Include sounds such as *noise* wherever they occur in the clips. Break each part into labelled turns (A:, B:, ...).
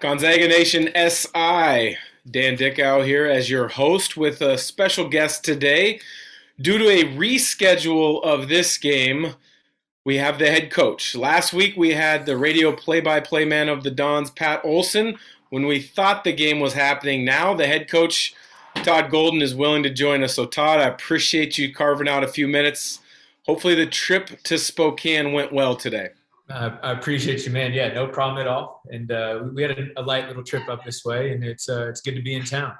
A: Gonzaga Nation SI. Dan Dickau here as your host with a special guest today. Due to a reschedule of this game, we have the head coach. Last week we had the radio play by play man of the Dons, Pat Olson, when we thought the game was happening. Now the head coach, Todd Golden, is willing to join us. So, Todd, I appreciate you carving out a few minutes. Hopefully, the trip to Spokane went well today.
B: Uh, I appreciate you, man. Yeah, no problem at all. And uh, we had a, light little trip up this way, and it's uh, it's good to be in town.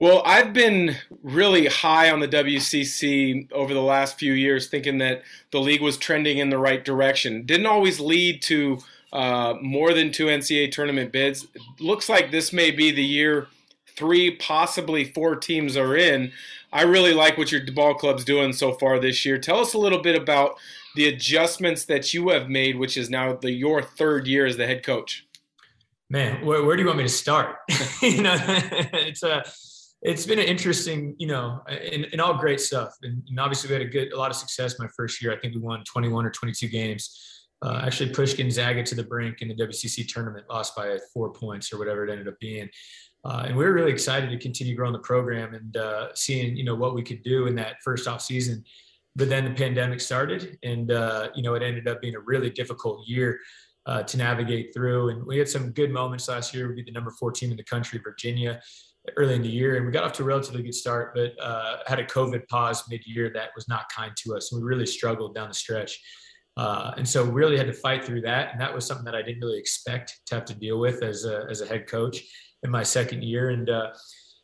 A: Well, I've been really high on the WCC over the last few years, thinking that the league was trending in the right direction. Didn't always lead to uh, more than two NCAA tournament bids. Looks like this may be the year three, possibly four teams are in. I really like what your ball club's doing so far this year. Tell us a little bit about the adjustments that you have made, which is now the your third year as the head coach?
B: Man, where, where do you want me to start? *laughs* you know, *laughs* it's a it's been an interesting, you know, and, and all great stuff. And, and, obviously, we had a good, a lot of success my first year. I think we won 21 or 22 games. Uh, actually, pushed Gonzaga to the brink in the WCC tournament, lost by four points or whatever it ended up being. Uh, and we were really excited to continue growing the program and uh, seeing, you know, what we could do in that first off season but then the pandemic started and uh, you know it ended up being a really difficult year uh, to navigate through. And we had some good moments last year. We beat the number four team in the country virginia early in the year and we got off to a relatively good start but uh, had a covid pause mid-year that was not kind to us and we really struggled down the stretch. Uh, and so really had to fight through that and that was something that i didn't really expect to have to deal with as a, as a head coach in my second year. And uh,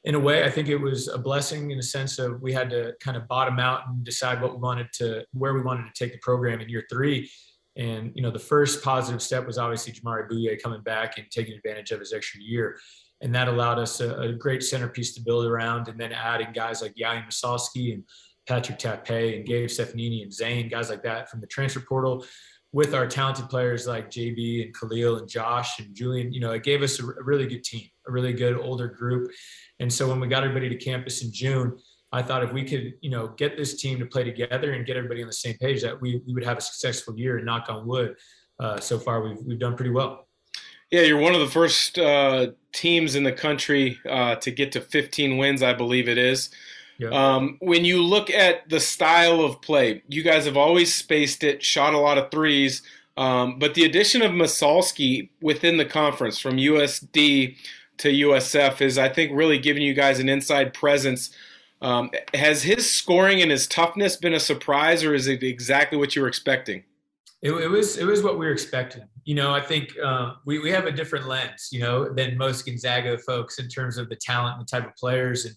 B: in a way, I think it was a blessing in a sense of we had to kind of bottom out and decide what we wanted to, where we wanted to take the program in year three. And you know, the first positive step was obviously Jamari Bouyea coming back and taking advantage of his extra year, and that allowed us a, a great centerpiece to build around. And then adding guys like Yauhen Massalski and Patrick Tape and Gabe Stefanini and Zane, guys like that from the transfer portal, with our talented players like JB and Khalil and Josh and Julian. You know, it gave us a, really good team, a really good older group and so when we got everybody to campus in June, I thought if we could, you know, get this team to play together and get everybody on the same page, that we, we would have a successful year. And knock on wood, uh, so far we've we've done pretty well.
A: Yeah, you're one of the first uh, teams in the country uh, to get to 15 wins, I believe it is. Yeah. Um, when you look at the style of play, you guys have always spaced it, shot a lot of threes, um, but the addition of Massalski within the conference from USD to USF is, I think, really giving you guys an inside presence. Um, has his scoring and his toughness been a surprise, or is it exactly what you were expecting?
B: It, it was it was what we were expecting. You know, I think uh, we we have a different lens, you know, than most Gonzaga folks in terms of the talent and the type of players. And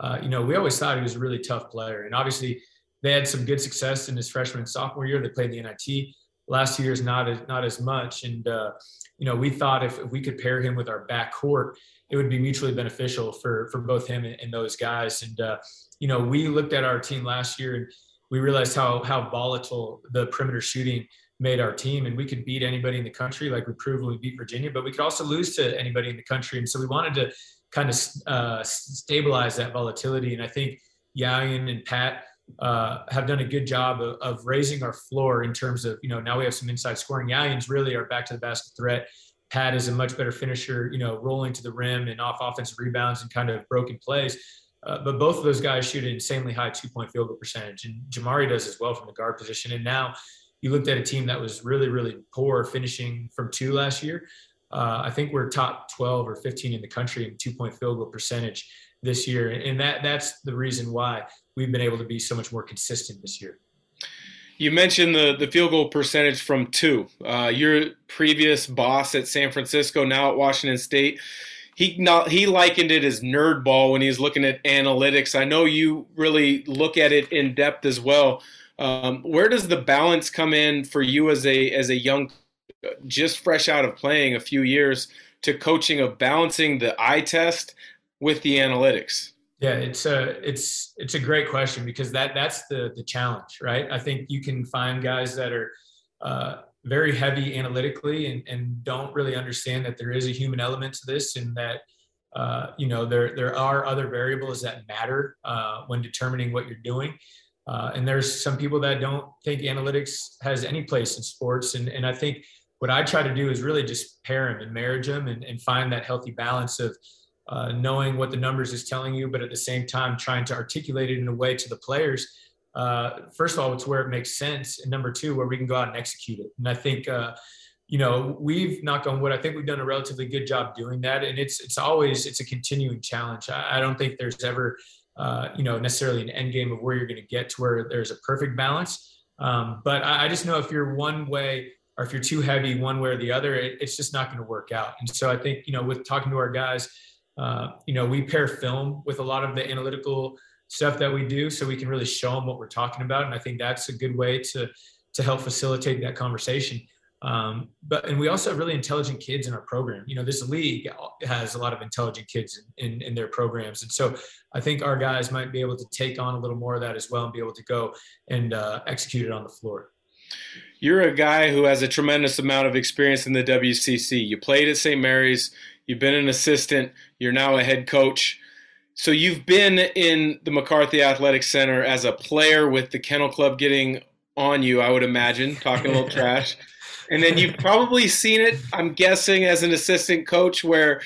B: uh, you know, we always thought he was a really tough player. And obviously, they had some good success in his freshman and sophomore year. They played the NIT. Last year is not as not as much. And uh, you know, we thought if, if we could pair him with our back court, it would be mutually beneficial for for both him and, and those guys. And uh, you know, we looked at our team last year and we realized how how volatile the perimeter shooting made our team, and we could beat anybody in the country, like we proved when we beat Virginia, but we could also lose to anybody in the country. And so we wanted to kind of uh, stabilize that volatility. And I think Yauhen and Pat uh, have done a good job of, of, raising our floor in terms of, you know, now we have some inside scoring. Yauhen's really our back to the basket threat. Pat is a much better finisher, you know, rolling to the rim and off offensive rebounds and kind of broken plays. Uh, but both of those guys shoot an insanely high two point field goal percentage. And Jamari does as well from the guard position. And now you looked at a team that was really, really poor finishing from two last year. Uh, I think we're top 12 or 15 in the country in two point field goal percentage this year. And that that's the reason why we've been able to be so much more consistent this year.
A: You mentioned the, the field goal percentage from two. Uh, your previous boss at San Francisco, now at Washington State, he not, he likened it as nerd ball when he's looking at analytics. I know you really look at it in depth as well. Um, where does the balance come in for you as a as a young, just fresh out of playing a few years, to coaching of balancing the eye test with the analytics?
B: Yeah, it's a it's it's a great question because that that's the the challenge, right? I think you can find guys that are uh, very heavy analytically and, and don't really understand that there is a human element to this and that uh, you know there there are other variables that matter uh, when determining what you're doing. Uh, and there's some people that don't think analytics has any place in sports, and and I think what I try to do is really just pair them and marriage them and, and find that healthy balance of uh, knowing what the numbers is telling you, but at the same time trying to articulate it in a way to the players. Uh, first of all, it's where it makes sense, and number two, where we can go out and execute it. And I think, uh, you know, we've knocked on wood. I think we've done a relatively good job doing that, and it's it's always it's a continuing challenge. I, I don't think there's ever, uh, you know, necessarily an end game of where you're going to get to where there's a perfect balance. Um, but I, I just know if you're one way or if you're too heavy one way or the other, it, it's just not going to work out. And so I think, you know, with talking to our guys, uh, you know, we pair film with a lot of the analytical stuff that we do so we can really show them what we're talking about. And I think that's a good way to, to help facilitate that conversation. Um, but and we also have really intelligent kids in our program. You know, this league has a lot of intelligent kids in, in, in, their programs, and so I think our guys might be able to take on a little more of that as well and be able to go and uh, execute it on the floor.
A: You're a guy who has a tremendous amount of experience in the WCC. You played at St. Mary's. You've been an assistant. You're now a head coach. So you've been in the McCarthy Athletic Center as a player with the Kennel Club getting on you, I would imagine, talking a little *laughs* trash. And then you've probably seen it, I'm guessing, as an assistant coach where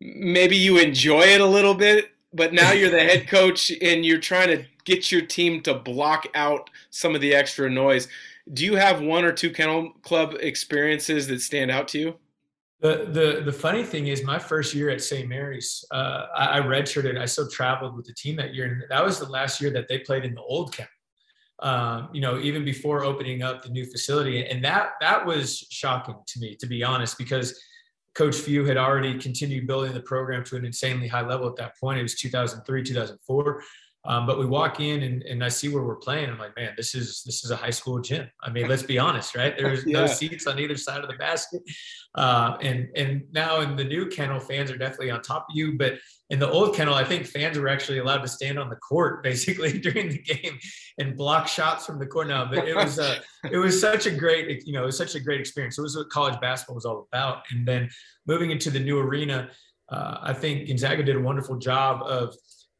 A: maybe you enjoy it a little bit, but now you're the head *laughs* coach and you're trying to get your team to block out some of the extra noise. Do you have one or two Kennel Club experiences that stand out to you?
B: The, the the funny thing is, my first year at St. Mary's, uh, I, I redshirted. I still traveled with the team that year, and that was the last year that they played in the old camp. Um, you know, even before opening up the new facility, and that that was shocking to me, to be honest, because Coach Few had already continued building the program to an insanely high level at that point. It was 2003, 2004. Um, but we walk in and, and I see where we're playing. I'm like, man, this is this is a high school gym. I mean, let's be honest, right? *laughs* There's yeah. no seats on either side of the basket. Uh, and and now in the new kennel, fans are definitely on top of you. But in the old kennel, I think fans were actually allowed to stand on the court *laughs* basically during the game and block shots from the court. Now, but it was a *laughs* it was such a great you know it was such a great experience. It was what college basketball was all about. And then moving into the new arena, uh, I think Gonzaga did a wonderful job of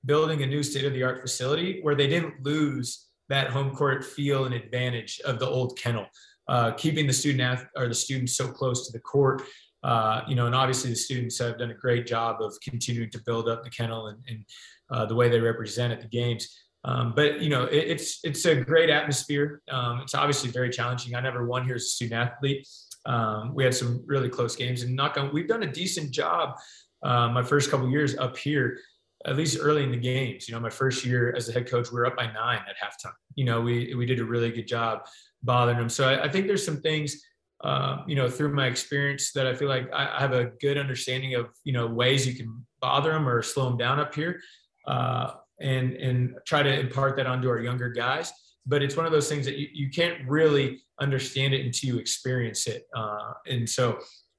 B: building a new state of the art facility where they didn't lose that home court feel and advantage of the old kennel, uh, keeping the student or the students so close to the court. Uh, you know, and obviously the students have done a great job of continuing to build up the kennel and, and uh, the way they represent at the games. Um, but you know, it, it's it's a great atmosphere. Um, it's obviously very challenging. I never won here as a student athlete. Um, we had some really close games, and knock on, we've done a decent job. Uh, my first couple years up here, at least early in the games. You know, my first year as the head coach, we were up by nine at halftime. You know, we we did a really good job bothering them. So I, I think there's some things, uh, you know, through my experience that I feel like I, I, have a good understanding of, you know, ways you can bother them or slow them down up here, uh, and and try to impart that onto our younger guys. But it's one of those things that you, you can't really understand it until you experience it. Uh, and so,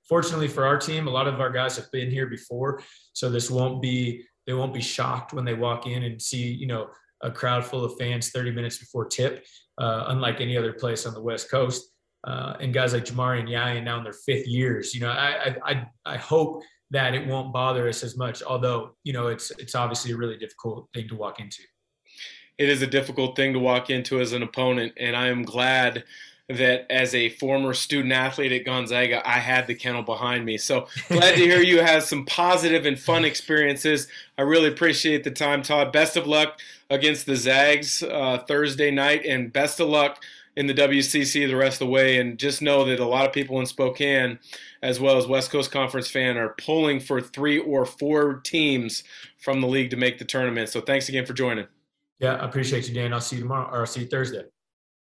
B: fortunately for our team, a lot of our guys have been here before, so this won't be they won't be shocked when they walk in and see, you know, a crowd full of fans 30 minutes before tip, uh, unlike any other place on the West Coast. Uh, and guys like Jamari and Yauhen now in their fifth years, you know, I, I, I hope that it won't bother us as much, although, you know, it's, it's obviously a really difficult thing to walk into.
A: It is a difficult thing to walk into as an opponent. And I am glad that as a former student athlete at Gonzaga, I had the kennel behind me. So glad to hear you have some positive and fun experiences. I really appreciate the time, Todd. Best of luck against the Zags uh, Thursday night, and best of luck in the WCC the rest of the way. And just know that a lot of people in Spokane, as well as West Coast Conference fan, are pulling for three or four teams from the league to make the tournament. So thanks again for joining.
B: Yeah, I appreciate you, Dan. I'll see you tomorrow, or I'll see you Thursday.